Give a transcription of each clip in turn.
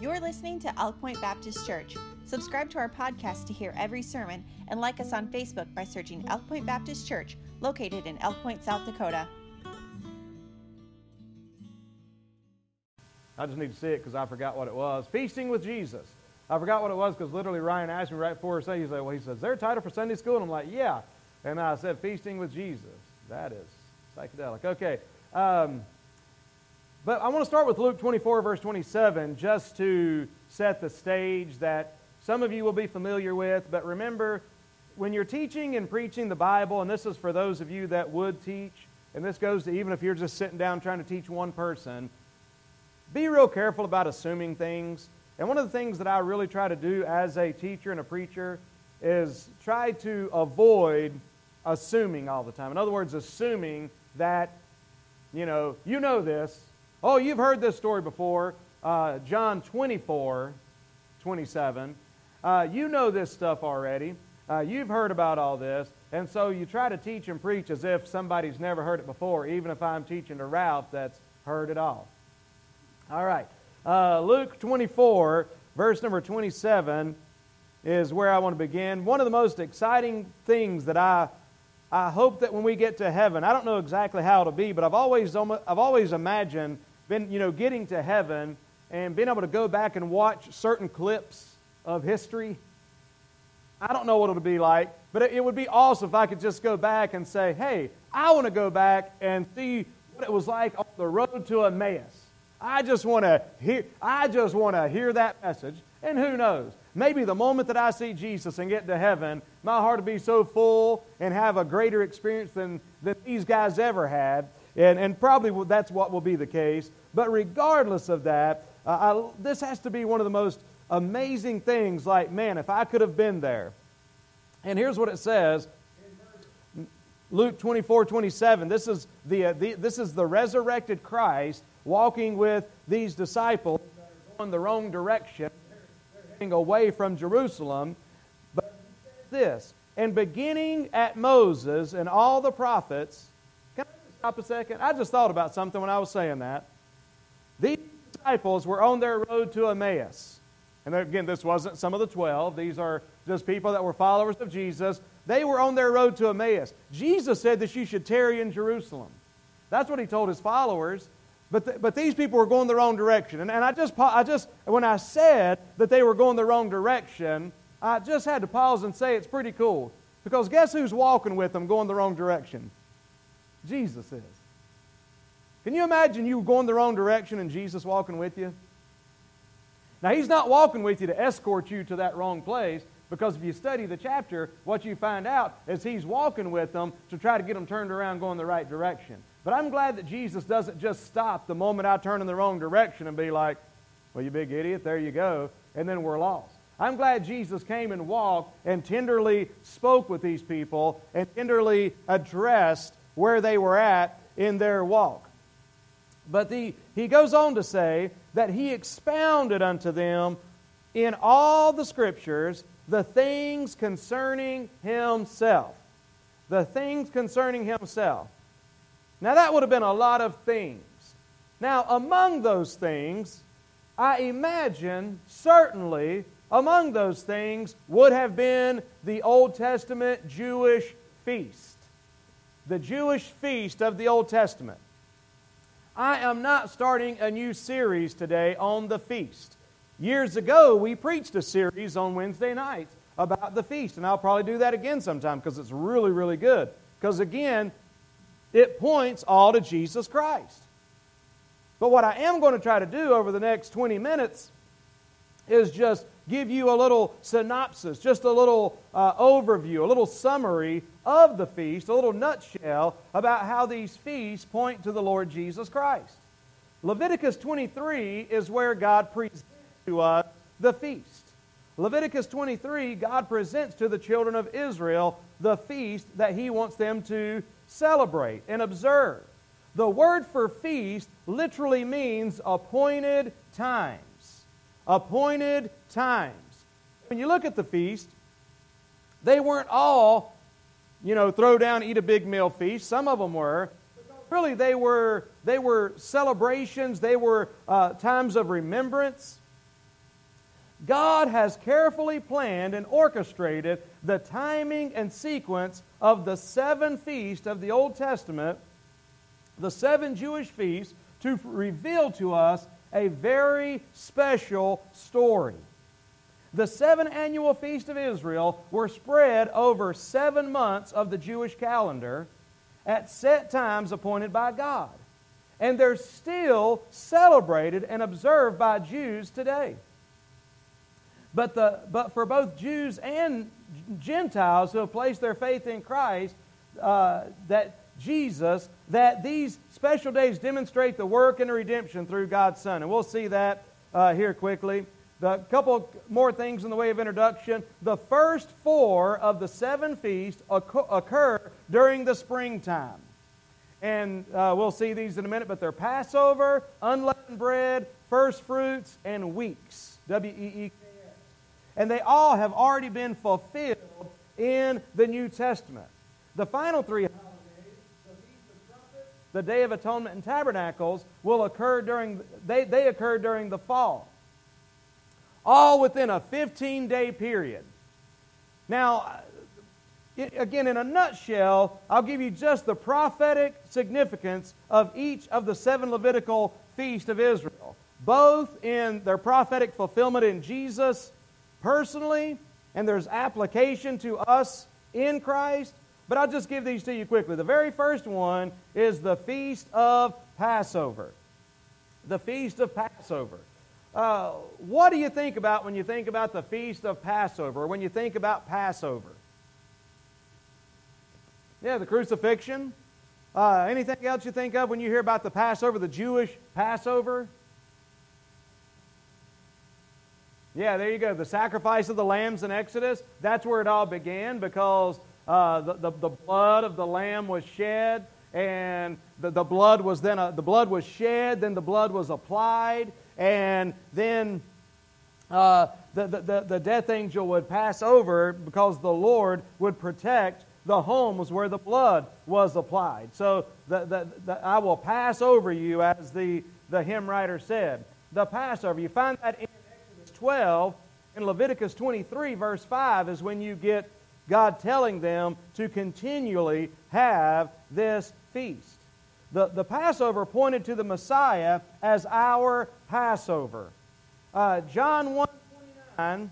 You're listening to Elk Point Baptist Church. Subscribe to our podcast to hear every sermon and like us on Facebook by searching Elk Point Baptist Church, located in Elk Point, South Dakota. I just need to see it because I forgot what it was. Feasting with Jesus. I forgot what it was because literally Ryan asked me right before he said, well, he says, a title for Sunday school? And I'm like, yeah. And I said, Feasting with Jesus. That is psychedelic. Okay. Um, but I want to start with Luke 24, verse 27, just to set the stage that some of you will be familiar with. But remember, when you're teaching and preaching the Bible, and this is for those of you that would teach, and this goes to even if you're just sitting down trying to teach one person, be real careful about assuming things. And one of the things that I really try to do as a teacher and a preacher is try to avoid assuming all the time. In other words, assuming that, you know, you know this. Oh, you've heard this story before. Uh, John 24, 27. Uh, you know this stuff already. Uh, you've heard about all this. And so you try to teach and preach as if somebody's never heard it before, even if I'm teaching to Ralph that's heard it all. All right. Uh, Luke 24, verse number 27, is where I want to begin. One of the most exciting things that I, I hope that when we get to heaven, I don't know exactly how it'll be, but I've always, I've always imagined been, you know, getting to heaven and being able to go back and watch certain clips of history. I don't know what it'll be like, but it, would be awesome if I could just go back and say, hey, I want to go back and see what it was like on the road to Emmaus. I just want to hear I just want to hear that message. And who knows? Maybe the moment that I see Jesus and get to heaven, my heart will be so full and have a greater experience than, than these guys ever had. And, and probably that's what will be the case. But regardless of that, uh, I, this has to be one of the most amazing things. Like, man, if I could have been there. And here's what it says Luke 24 27. This is the, uh, the, this is the resurrected Christ walking with these disciples going the wrong direction, away from Jerusalem. But this, and beginning at Moses and all the prophets, can I stop a second? I just thought about something when I was saying that. These disciples were on their road to Emmaus. And again, this wasn't some of the 12. These are just people that were followers of Jesus. They were on their road to Emmaus. Jesus said that you should tarry in Jerusalem. That's what he told his followers. But, the, but these people were going the wrong direction. And, and I, just, I just, when I said that they were going the wrong direction, I just had to pause and say it's pretty cool. Because guess who's walking with them going the wrong direction? Jesus is. Can you imagine you going the wrong direction and Jesus walking with you? Now, he's not walking with you to escort you to that wrong place because if you study the chapter, what you find out is he's walking with them to try to get them turned around going the right direction. But I'm glad that Jesus doesn't just stop the moment I turn in the wrong direction and be like, well, you big idiot, there you go, and then we're lost. I'm glad Jesus came and walked and tenderly spoke with these people and tenderly addressed where they were at in their walk. But the, he goes on to say that he expounded unto them in all the scriptures the things concerning himself. The things concerning himself. Now, that would have been a lot of things. Now, among those things, I imagine certainly among those things would have been the Old Testament Jewish feast. The Jewish feast of the Old Testament. I am not starting a new series today on the feast. Years ago, we preached a series on Wednesday nights about the feast, and I'll probably do that again sometime because it's really, really good. Because again, it points all to Jesus Christ. But what I am going to try to do over the next 20 minutes is just give you a little synopsis, just a little uh, overview, a little summary of the feast, a little nutshell about how these feasts point to the Lord Jesus Christ. Leviticus 23 is where God presents to us the feast. Leviticus 23, God presents to the children of Israel the feast that He wants them to celebrate and observe. The word for feast literally means appointed times. Appointed times. When you look at the feast, they weren't all, you know, throw down, eat a big meal feast. Some of them were. Really, they were, they were celebrations, they were uh, times of remembrance. God has carefully planned and orchestrated the timing and sequence of the seven feasts of the Old Testament, the seven Jewish feasts, to reveal to us a very special story. The seven annual feasts of Israel were spread over seven months of the Jewish calendar at set times appointed by God. And they're still celebrated and observed by Jews today. But, the, but for both Jews and Gentiles who have placed their faith in Christ, uh, that Jesus, that these special days demonstrate the work and the redemption through God's Son. And we'll see that uh, here quickly. A couple more things in the way of introduction. The first four of the seven feasts occur during the springtime. And uh, we'll see these in a minute, but they're Passover, unleavened bread, first fruits, and weeks. W E E K S. And they all have already been fulfilled in the New Testament. The final three holidays, the Feast of Trumpets, the Day of Atonement, and Tabernacles, will occur during, they, they occur during the fall all within a 15 day period. Now, again, in a nutshell, I'll give you just the prophetic significance of each of the seven Levitical feasts of Israel, both in their prophetic fulfillment in Jesus personally, and there's application to us in Christ. But I'll just give these to you quickly. The very first one is the Feast of Passover. The Feast of Passover. Uh, what do you think about when you think about the Feast of Passover, when you think about Passover? Yeah, the crucifixion. Uh, anything else you think of when you hear about the Passover, the Jewish Passover? Yeah, there you go. The sacrifice of the lambs in Exodus. That's where it all began because uh, the, the, the, blood of the lamb was shed, and the, the blood was then a, the blood was shed, then the blood was applied, and then uh, the, the, the death angel would pass over because the Lord would protect the homes where the blood was applied. So the, the, the, I will pass over you, as the, the hymn writer said. The Passover. You find that in Exodus 12. In Leviticus 23, verse 5, is when you get God telling them to continually have this feast. The, the Passover pointed to the Messiah as our Passover. Uh, John 1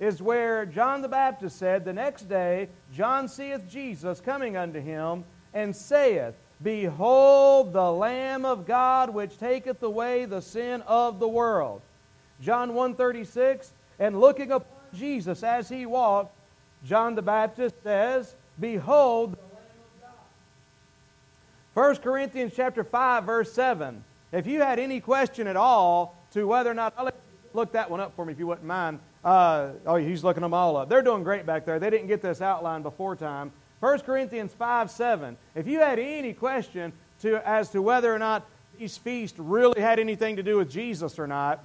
is where John the Baptist said, The next day John seeth Jesus coming unto him, and saith, Behold the Lamb of God which taketh away the sin of the world. John 136, and looking upon Jesus as he walked, John the Baptist says, Behold 1 Corinthians chapter 5, verse 7. If you had any question at all to whether or not, I'll look that one up for me if you wouldn't mind. Uh, oh, he's looking them all up. They're doing great back there. They didn't get this outline before time. 1 Corinthians 5, 7. If you had any question to, as to whether or not these feasts really had anything to do with Jesus or not,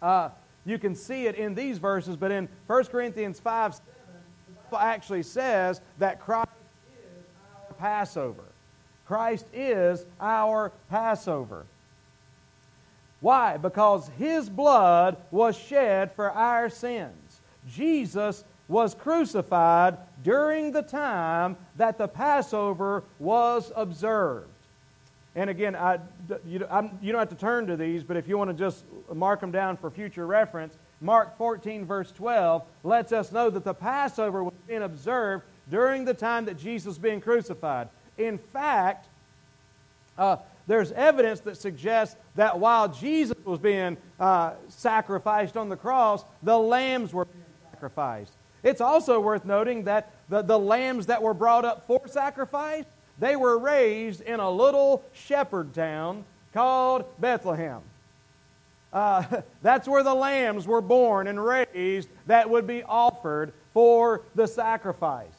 uh, you can see it in these verses, but in 1 Corinthians 5, 7, actually says that Christ is our Passover. Christ is our Passover. Why? Because his blood was shed for our sins. Jesus was crucified during the time that the Passover was observed. And again, I, you, I'm, you don't have to turn to these, but if you want to just mark them down for future reference, Mark 14, verse 12, lets us know that the Passover was being observed during the time that Jesus was being crucified. In fact, uh, there's evidence that suggests that while Jesus was being uh, sacrificed on the cross, the lambs were being sacrificed. It's also worth noting that the, the lambs that were brought up for sacrifice, they were raised in a little shepherd town called Bethlehem. Uh, that's where the lambs were born and raised that would be offered for the sacrifice.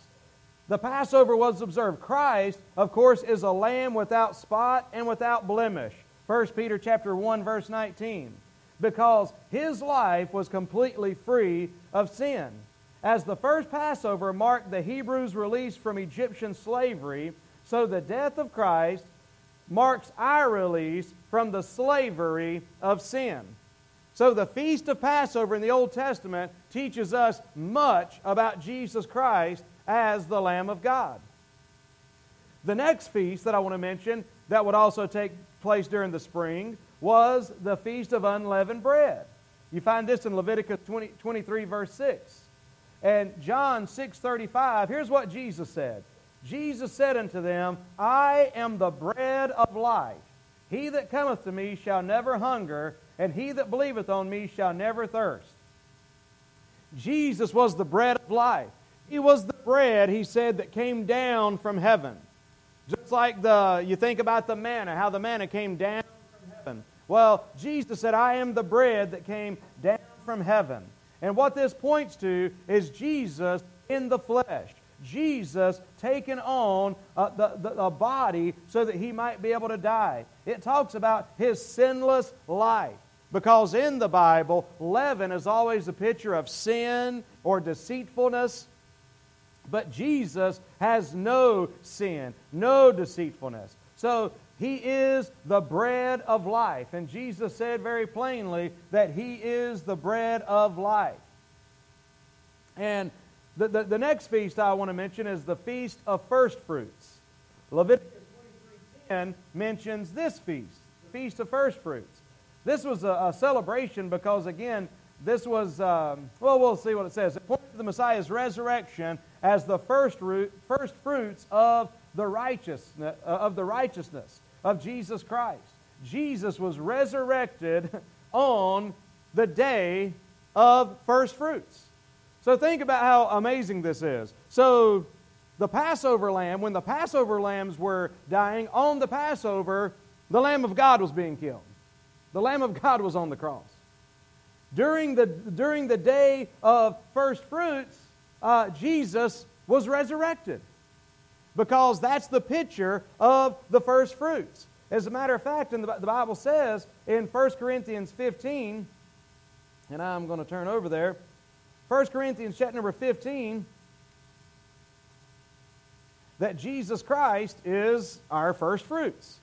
The Passover was observed. Christ, of course, is a lamb without spot and without blemish. 1 Peter chapter 1 verse 19. Because his life was completely free of sin. As the first Passover marked the Hebrews' release from Egyptian slavery, so the death of Christ marks our release from the slavery of sin. So the feast of Passover in the Old Testament teaches us much about Jesus Christ as the Lamb of God. The next feast that I want to mention that would also take place during the spring was the Feast of Unleavened Bread. You find this in Leviticus 20, 23, verse 6. And John 6:35, here's what Jesus said. Jesus said unto them, I am the bread of life. He that cometh to me shall never hunger, and he that believeth on me shall never thirst. Jesus was the bread of life. He was the bread, he said, that came down from heaven. Just like the you think about the manna, how the manna came down from heaven. Well, Jesus said, I am the bread that came down from heaven. And what this points to is Jesus in the flesh. Jesus taken on uh, the, the, a body so that he might be able to die. It talks about his sinless life. Because in the Bible, leaven is always a picture of sin or deceitfulness. But Jesus has no sin, no deceitfulness. So he is the bread of life. And Jesus said very plainly that He is the bread of life. And the, the, the next feast I want to mention is the Feast of First Fruits. Leviticus 23.10 mentions this feast, the Feast of First Fruits. This was a, a celebration because, again, this was, um, well, we'll see what it says. It points to the Messiah's resurrection as the first, root, first fruits of the righteousness, uh, of the righteousness of Jesus Christ. Jesus was resurrected on the day of first fruits. So think about how amazing this is. So the Passover lamb, when the Passover lambs were dying on the Passover, the Lamb of God was being killed. The Lamb of God was on the cross. During the, during the day of first fruits, uh, Jesus was resurrected because that's the picture of the first fruits. As a matter of fact, in the, the Bible says in 1 Corinthians 15, and I'm going to turn over there, 1 Corinthians chapter number 15, that Jesus Christ is our first fruits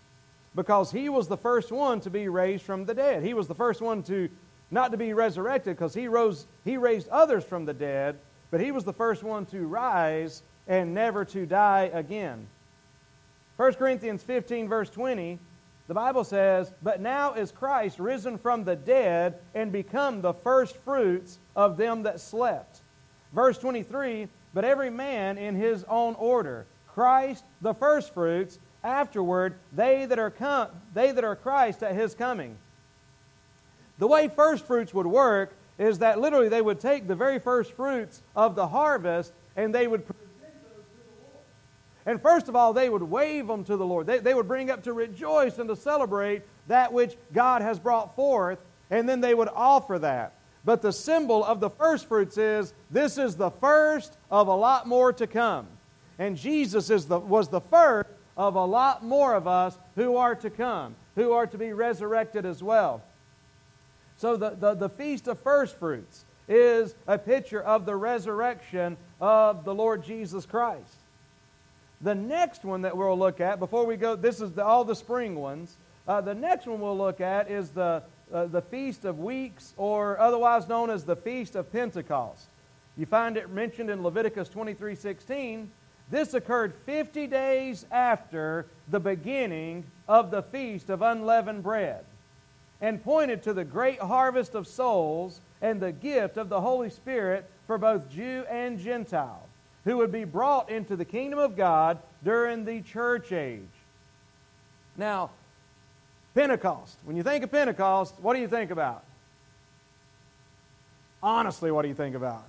because he was the first one to be raised from the dead. He was the first one to not to be resurrected because he rose he raised others from the dead, but he was the first one to rise and never to die again. 1 Corinthians 15, verse 20, the Bible says, But now is Christ risen from the dead and become the first fruits of them that slept. Verse 23, But every man in his own order, Christ the first fruits, afterward they that are come, they that are Christ at his coming. The way first fruits would work is that literally they would take the very first fruits of the harvest and they would and first of all, they would wave them to the Lord. They, they would bring up to rejoice and to celebrate that which God has brought forth, and then they would offer that. But the symbol of the first fruits is this is the first of a lot more to come. And Jesus is the, was the first of a lot more of us who are to come, who are to be resurrected as well. So the, the, the Feast of First Fruits is a picture of the resurrection of the Lord Jesus Christ. The next one that we'll look at, before we go, this is the, all the spring ones. Uh, the next one we'll look at is the, uh, the Feast of Weeks, or otherwise known as the Feast of Pentecost. You find it mentioned in Leviticus 23 16. This occurred 50 days after the beginning of the Feast of Unleavened Bread and pointed to the great harvest of souls and the gift of the Holy Spirit for both Jew and Gentile who would be brought into the kingdom of God during the church age. Now, Pentecost. When you think of Pentecost, what do you think about? Honestly, what do you think about?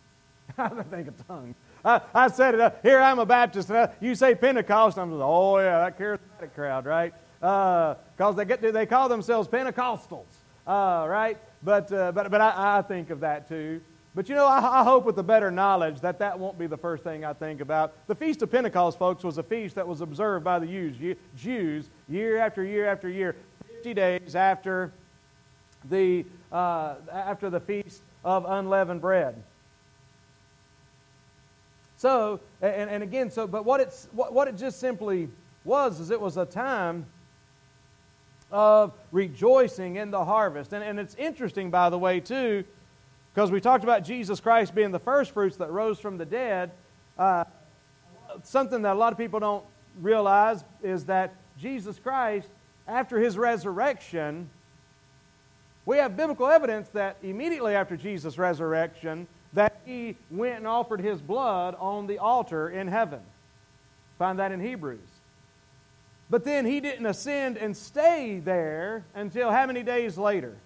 I think of tongues. I, I said it. Uh, here I'm a Baptist, and uh, you say Pentecost, I'm like, oh yeah, that charismatic crowd, right? Because uh, they get to, they call themselves Pentecostals, uh, right? But uh, but but I, I think of that too. But you know, I, I, hope with a better knowledge that that won't be the first thing I think about. The Feast of Pentecost, folks, was a feast that was observed by the Jews, Jews year after year after year, 50 days after the, uh, after the Feast of Unleavened Bread. So, and, and again, so, but what, it's, what, what it just simply was is it was a time of rejoicing in the harvest. And, and it's interesting, by the way, too, because we talked about Jesus Christ being the first fruits that rose from the dead. Uh, something that a lot of people don't realize is that Jesus Christ, after his resurrection, we have biblical evidence that immediately after Jesus' resurrection, that he went and offered his blood on the altar in heaven. Find that in Hebrews. But then he didn't ascend and stay there until how many days later?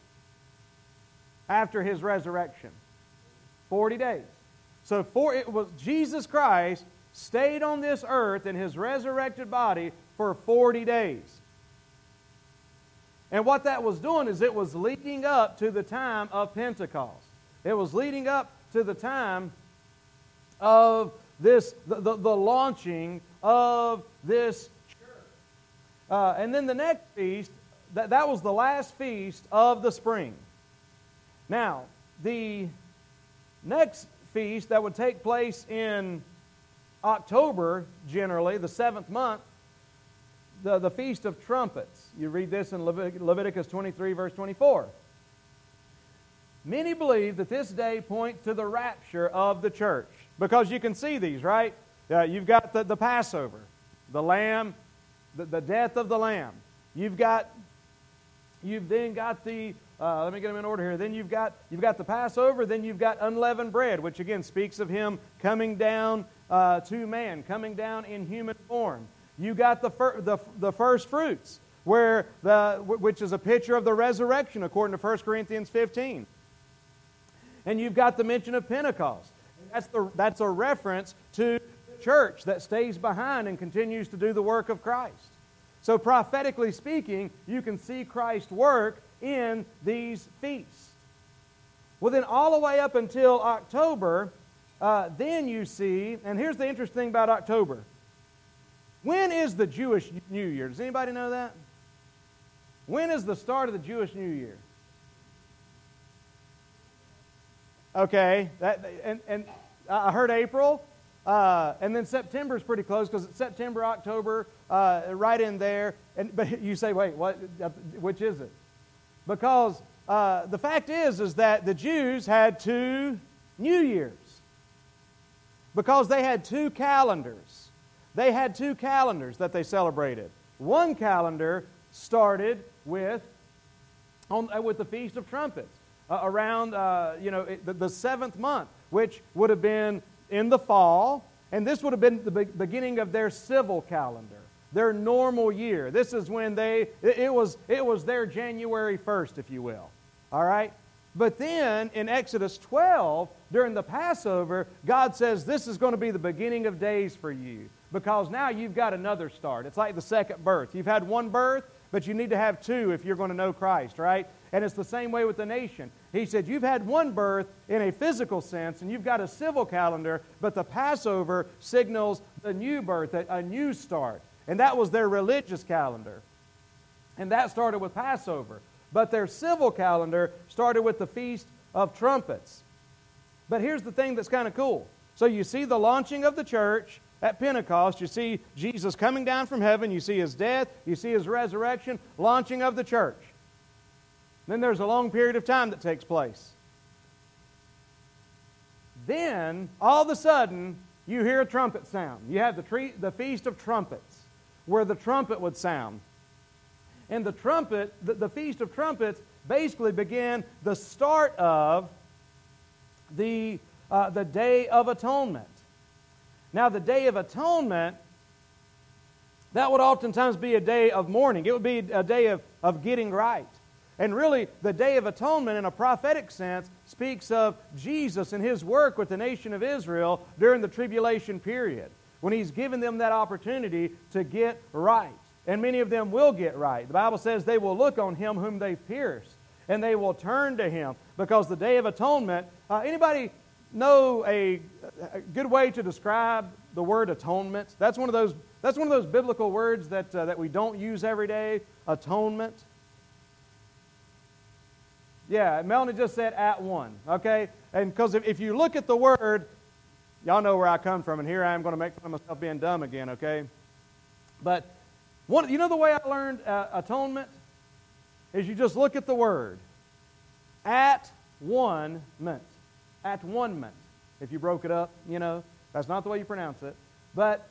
After his resurrection. 40 days. So for it was Jesus Christ stayed on this earth in his resurrected body for 40 days. And what that was doing is it was leading up to the time of Pentecost. It was leading up to the time of this, the, the, the launching of this church. Uh, and then the next feast, that, that was the last feast of the spring. Now, the next feast that would take place in October, generally, the seventh month, the, the Feast of Trumpets. You read this in Leviticus 23, verse 24. Many believe that this day points to the rapture of the church because you can see these, right? Uh, you've got the, the Passover, the lamb, the, the death of the lamb. You've got, you've then got the, uh, let me get them in order here. Then you've got, you've got the Passover, then you've got unleavened bread, which again speaks of him coming down uh, to man, coming down in human form. You got the, fir- the, the first fruits, where the, which is a picture of the resurrection, according to 1 Corinthians 15. And you've got the mention of Pentecost. That's, the, that's a reference to the church that stays behind and continues to do the work of Christ. So, prophetically speaking, you can see Christ's work in these feasts. Well, then, all the way up until October, uh, then you see, and here's the interesting thing about October when is the Jewish New Year? Does anybody know that? When is the start of the Jewish New Year? Okay, that, and, and I heard April, uh, and then September is pretty close because it's September, October, uh, right in there. And but you say, wait, what? Which is it? Because uh, the fact is, is that the Jews had two New Years because they had two calendars. They had two calendars that they celebrated. One calendar started with, on, uh, with the Feast of Trumpets, uh, around uh, you know, the, the seventh month, which would have been in the fall, and this would have been the be- beginning of their civil calendar, their normal year. This is when they, it, was, it was their January 1st, if you will. All right? But then in Exodus 12, during the Passover, God says, This is going to be the beginning of days for you because now you've got another start. It's like the second birth. You've had one birth, but you need to have two if you're going to know Christ, right? And it's the same way with the nation. He said, You've had one birth in a physical sense, and you've got a civil calendar, but the Passover signals the new birth, a, a new start. And that was their religious calendar. And that started with Passover. But their civil calendar started with the Feast of Trumpets. But here's the thing that's kind of cool. So you see the launching of the church, at Pentecost, you see Jesus coming down from heaven, you see his death, you see his resurrection, launching of the church. Then there's a long period of time that takes place. Then, all of a sudden, you hear a trumpet sound. You have the, the Feast of Trumpets, where the trumpet would sound. And the trumpet, the, the Feast of Trumpets, basically began the start of the, uh, the Day of Atonement. Now, the Day of Atonement, that would oftentimes be a day of mourning. It would be a day of, of getting right. And really, the Day of Atonement, in a prophetic sense, speaks of Jesus and his work with the nation of Israel during the tribulation period, when he's given them that opportunity to get right. And many of them will get right. The Bible says they will look on him whom they've pierced, and they will turn to him because the Day of Atonement. Uh, anybody know a, a, good way to describe the word atonement? That's one of those, that's one of those biblical words that, uh, that we don't use every day atonement. Yeah, Melanie just said at one, okay? And because if, if you look at the word, y'all know where I come from, and here I am going to make fun of myself being dumb again, okay? But one, you know the way I learned uh, atonement? is you just look at the word at one meant. At one meant. If you broke it up, you know, that's not the way you pronounce it. But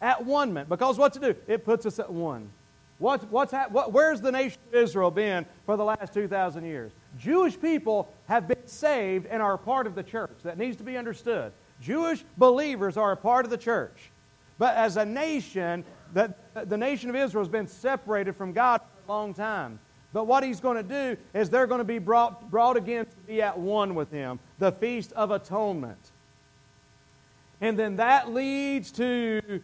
at one meant. Because what to do? It puts us at one. What's, what's ha- what, where's the nation of Israel been for the last 2,000 years? Jewish people have been saved and are part of the church. That needs to be understood. Jewish believers are a part of the church. But as a nation, the, the nation of Israel has been separated from God for a long time. But what he's going to do is they're going to be brought, brought again to be at one with him, the Feast of Atonement. And then that leads to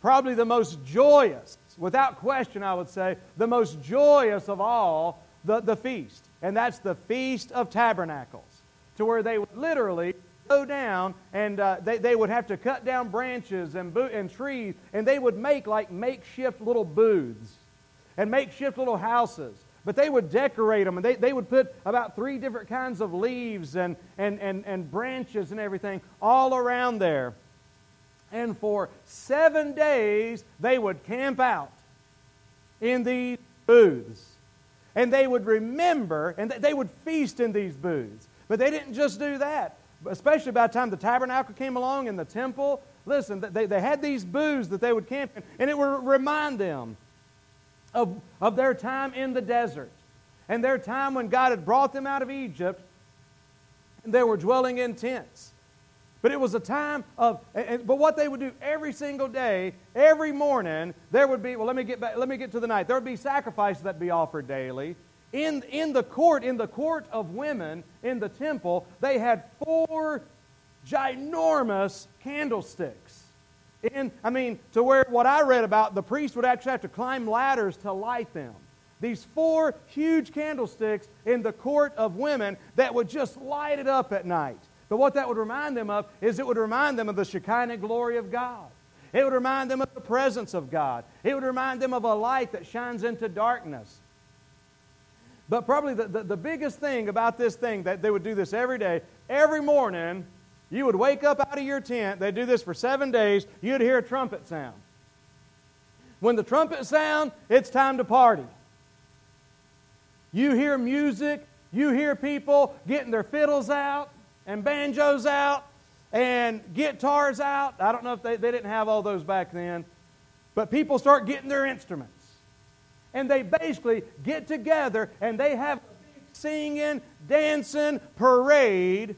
probably the most joyous, without question, I would say, the most joyous of all the, the feast. And that's the Feast of Tabernacles, to where they would literally go down and uh, they, they would have to cut down branches and, bo- and trees, and they would make like makeshift little booths and makeshift little houses. But they would decorate them, and they, they would put about three different kinds of leaves and, and, and, and branches and everything all around there. And for seven days, they would camp out in these booths. And they would remember, and they would feast in these booths. But they didn't just do that, especially by the time the tabernacle came along in the temple. Listen, they, they had these booths that they would camp in, and it would remind them of, of their time in the desert and their time when God had brought them out of Egypt and they were dwelling in tents. But it was a time of, but what they would do every single day, every morning, there would be, well, let me get back, let me get to the night. There would be sacrifices that be offered daily. In, in the court, in the court of women in the temple, they had four ginormous candlesticks in, I mean, to where what I read about, the priest would actually have to climb ladders to light them. These four huge candlesticks in the court of women that would just light it up at night. But what that would remind them of is it would remind them of the Shekinah glory of God. It would remind them of the presence of God. It would remind them of a light that shines into darkness. But probably the, the, the biggest thing about this thing that they would do this every day, every morning, you would wake up out of your tent, they'd do this for seven days, you'd hear a trumpet sound. When the trumpet sound, it's time to party. You hear music, you hear people getting their fiddles out and banjos out and guitars out. I don't know if they, they didn't have all those back then, but people start getting their instruments. And they basically get together and they have singing, dancing parade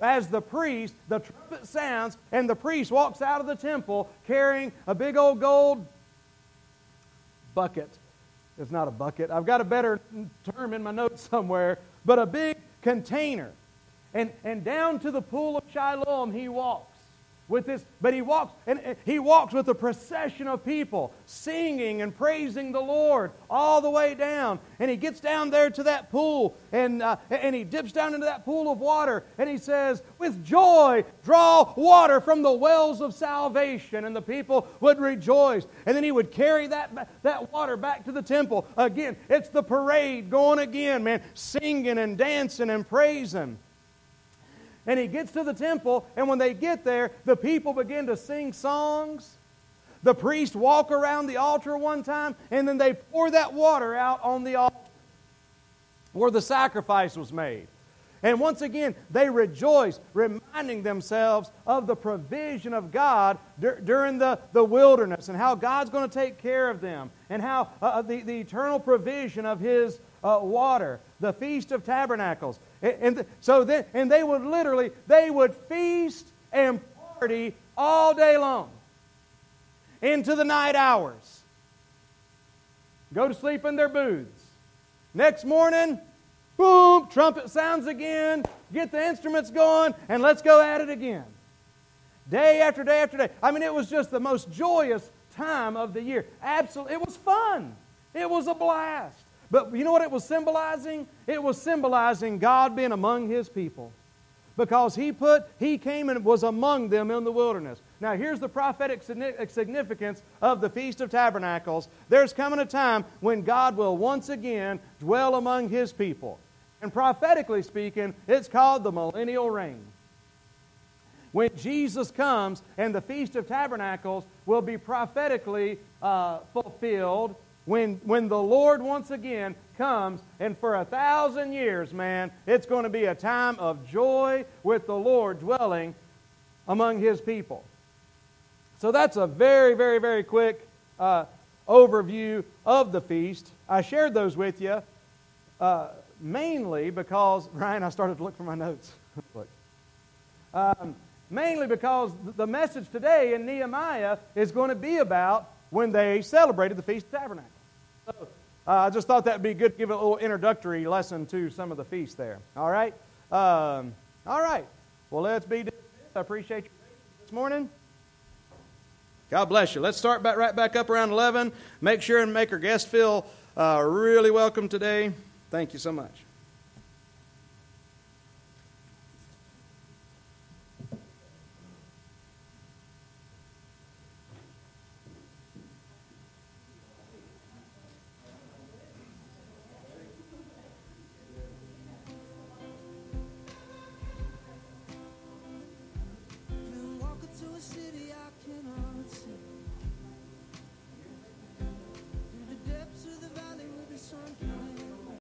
as the priest, the trumpet sounds, and the priest walks out of the temple carrying a big old gold bucket. It's not a bucket. I've got a better term in my notes somewhere, but a big container. And, and down to the pool of Shiloh he walks with this, but he walks, and he walks with a procession of people singing and praising the Lord all the way down. And he gets down there to that pool, and, uh, and he dips down into that pool of water, and he says, With joy, draw water from the wells of salvation. And the people would rejoice. And then he would carry that, that water back to the temple. Again, it's the parade going again, man, singing and dancing and praising. And he gets to the temple, and when they get there, the people begin to sing songs. The priests walk around the altar one time, and then they pour that water out on the altar where the sacrifice was made. And once again, they rejoice, reminding themselves of the provision of God dur- during the, the wilderness and how God's going to take care of them and how uh, uh the, the eternal provision of His uh, water, the Feast of Tabernacles. And, and so then, and they would literally, they would feast and party all day long into the night hours. Go to sleep in their booths. Next morning, boom, trumpet sounds again, get the instruments going, and let's go at it again. Day after day after day. I mean, it was just the most joyous time of the year. Absolutely. It was fun. It was a blast. But you know what it was symbolizing? It was symbolizing God being among his people. Because he put, he came and was among them in the wilderness. Now, here's the prophetic significance of the Feast of Tabernacles. There's coming a time when God will once again dwell among his people. And prophetically speaking, it's called the millennial reign. When Jesus comes and the Feast of Tabernacles will be prophetically uh, fulfilled when, when the Lord once again comes, and for a thousand years, man, it's going to be a time of joy with the Lord dwelling among his people. So that's a very, very, very quick uh, overview of the feast. I shared those with you uh, mainly because, Ryan, I started to look for my notes. look. Um, mainly because the message today in Nehemiah is going to be about when they celebrated the Feast of Tabernacles. So uh, I just thought that would be good to give a little introductory lesson to some of the feasts there. All right? Um, all right. Well, let's be I appreciate you this morning. God bless you. Let's start back right back up around 11. Make sure and make our guests feel uh, really welcome today. Thank you so much.